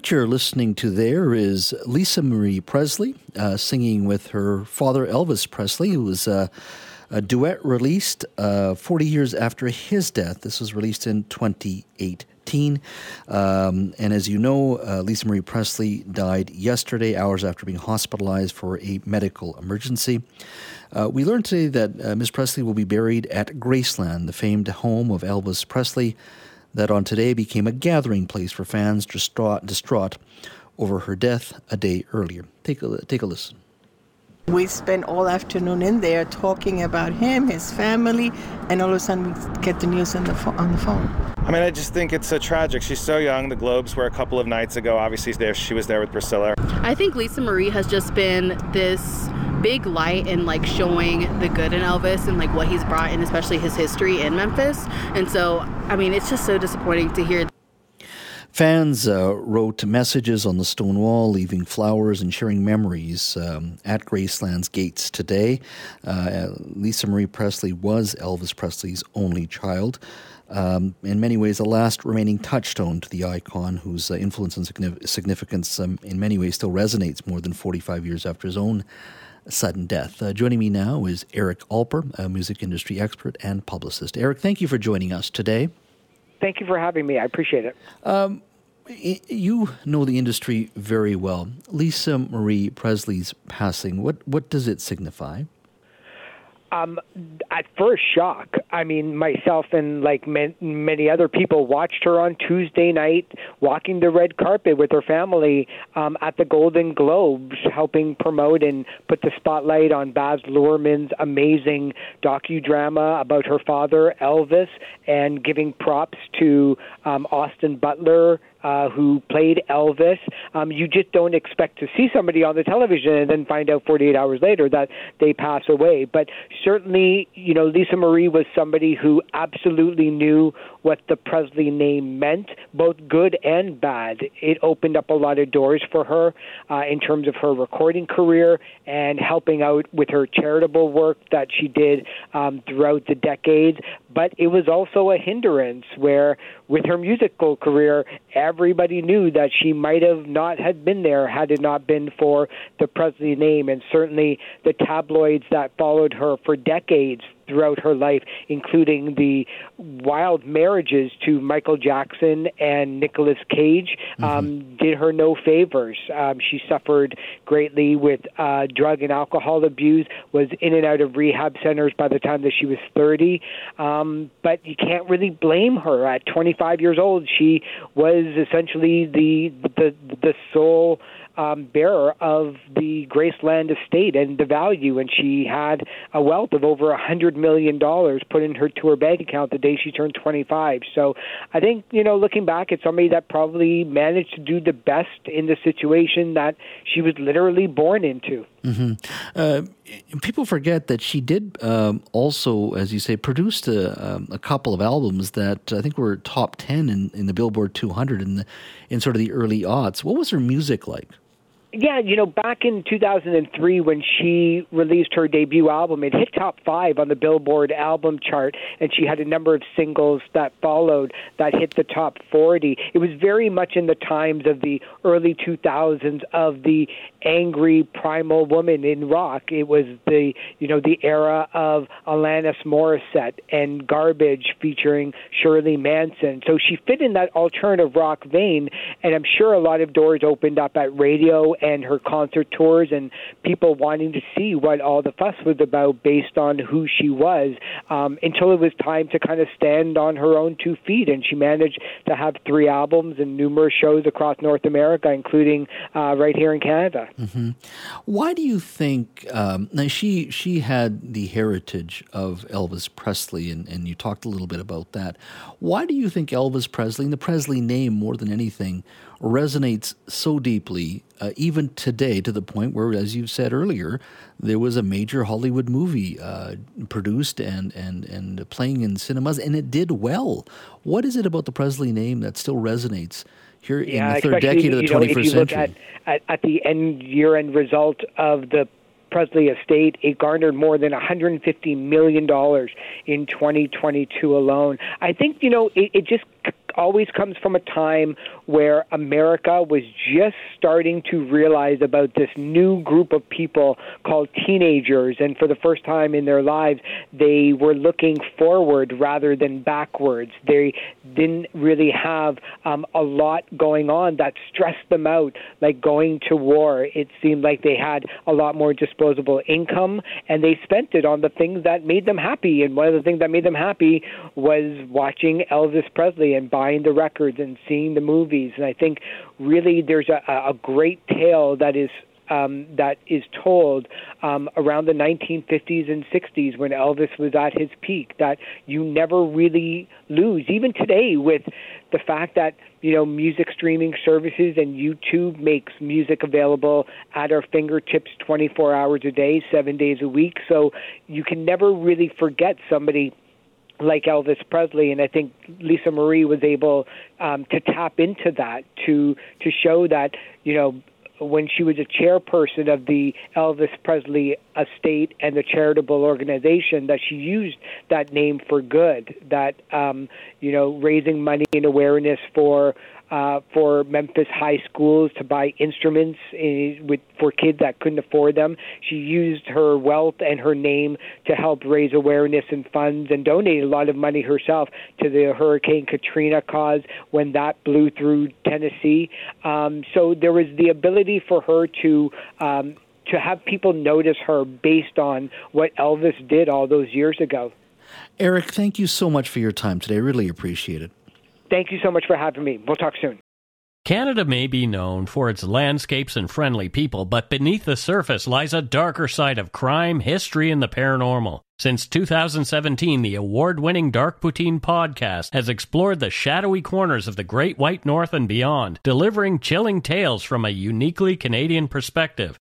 What you're listening to there is Lisa Marie Presley uh, singing with her father Elvis Presley, who was uh, a duet released uh, 40 years after his death. This was released in 2018. Um, and as you know, uh, Lisa Marie Presley died yesterday, hours after being hospitalized for a medical emergency. Uh, we learned today that uh, Ms. Presley will be buried at Graceland, the famed home of Elvis Presley, that on today became a gathering place for fans distraught, distraught over her death a day earlier. Take a, take a listen. We spent all afternoon in there talking about him, his family, and all of a sudden we get the news on the, fo- on the phone. I mean, I just think it's so tragic. She's so young. The Globes were a couple of nights ago. Obviously, there she was there with Priscilla. I think Lisa Marie has just been this big light in like showing the good in Elvis and like what he's brought and especially his history in Memphis. And so, I mean, it's just so disappointing to hear Fans uh, wrote messages on the stone wall, leaving flowers and sharing memories um, at Graceland's gates today. Uh, Lisa Marie Presley was Elvis Presley's only child. Um, in many ways, the last remaining touchstone to the icon, whose uh, influence and significance um, in many ways still resonates more than 45 years after his own sudden death. Uh, joining me now is Eric Alper, a music industry expert and publicist. Eric, thank you for joining us today. Thank you for having me. I appreciate it. Um, you know the industry very well. Lisa Marie Presley's passing, what, what does it signify? Um, at first shock. I mean, myself and like many other people watched her on Tuesday night walking the red carpet with her family um, at the Golden Globes, helping promote and put the spotlight on Baz Luhrmann's amazing docudrama about her father, Elvis, and giving props to um, Austin Butler uh, who played Elvis. Um, you just don't expect to see somebody on the television and then find out 48 hours later that they pass away. But certainly, you know, Lisa Marie was somebody who absolutely knew what the Presley name meant, both good and bad. It opened up a lot of doors for her uh, in terms of her recording career and helping out with her charitable work that she did um, throughout the decades. But it was also a hindrance where, with her musical career, everybody knew that she might have not had been there had it not been for the Presley name, and certainly the tabloids that followed her for decades throughout her life, including the wild marriages to Michael Jackson and Nicolas Cage, mm-hmm. um, did her no favors. Um, she suffered greatly with uh, drug and alcohol abuse, was in and out of rehab centers by the time that she was 30. Um, but you can't really blame her. At 25 years old, she was essentially the the the sole um, bearer of the Graceland estate and the value, and she had a wealth of over a hundred million dollars put in her to her bank account the day she turned 25. So I think you know, looking back, it's somebody that probably managed to do the best in the situation that she was literally born into. Mm-hmm. Uh, people forget that she did um, also, as you say, produced a, um, a, couple of albums that I think were top ten in, in the Billboard 200 in the in sort of the early aughts. What was her music like? Yeah, you know, back in 2003 when she released her debut album, it hit top five on the Billboard album chart, and she had a number of singles that followed that hit the top 40. It was very much in the times of the early 2000s of the angry primal woman in rock. It was the, you know, the era of Alanis Morissette and Garbage featuring Shirley Manson. So she fit in that alternative rock vein, and I'm sure a lot of doors opened up at radio and her concert tours and people wanting to see what all the fuss was about based on who she was um, until it was time to kind of stand on her own two feet. And she managed to have three albums and numerous shows across North America, including uh, right here in Canada. Mm-hmm. Why do you think um, now she she had the heritage of Elvis Presley, and, and you talked a little bit about that. Why do you think Elvis Presley and the Presley name more than anything resonates so deeply, uh, even today, to the point where, as you said earlier, there was a major Hollywood movie uh, produced and, and, and playing in cinemas, and it did well. What is it about the Presley name that still resonates here yeah, in the third decade of the know, 21st if you century? Look at, at, at the end year end result of the Presley estate, it garnered more than $150 million in 2022 alone. I think, you know, it, it just always comes from a time where America was just starting to realize about this new group of people called teenagers, and for the first time in their lives, they were looking forward rather than backwards. They didn't really have um, a lot going on that stressed them out, like going to war. It seemed like they had a lot more disposable income, and they spent it on the things that made them happy. And one of the things that made them happy was watching Elvis Presley and buying the records and seeing the movies. And I think really there's a, a great tale that is um, that is told um, around the 1950s and 60s when Elvis was at his peak that you never really lose. Even today, with the fact that you know music streaming services and YouTube makes music available at our fingertips 24 hours a day, seven days a week, so you can never really forget somebody like Elvis Presley, and I think Lisa Marie was able um, to tap into that to to show that you know when she was a chairperson of the Elvis Presley estate and the charitable organization that she used that name for good that um you know raising money and awareness for uh, for Memphis high schools to buy instruments in, eh, with for kids that couldn't afford them. She used her wealth and her name to help raise awareness and funds and donate a lot of money herself to the Hurricane Katrina cause when that blew through Tennessee. Um, so there was the ability for her to. Um, to have people notice her based on what Elvis did all those years ago. Eric, thank you so much for your time today. I really appreciate it. Thank you so much for having me. We'll talk soon. Canada may be known for its landscapes and friendly people, but beneath the surface lies a darker side of crime, history, and the paranormal. Since 2017, the award winning Dark Poutine podcast has explored the shadowy corners of the Great White North and beyond, delivering chilling tales from a uniquely Canadian perspective.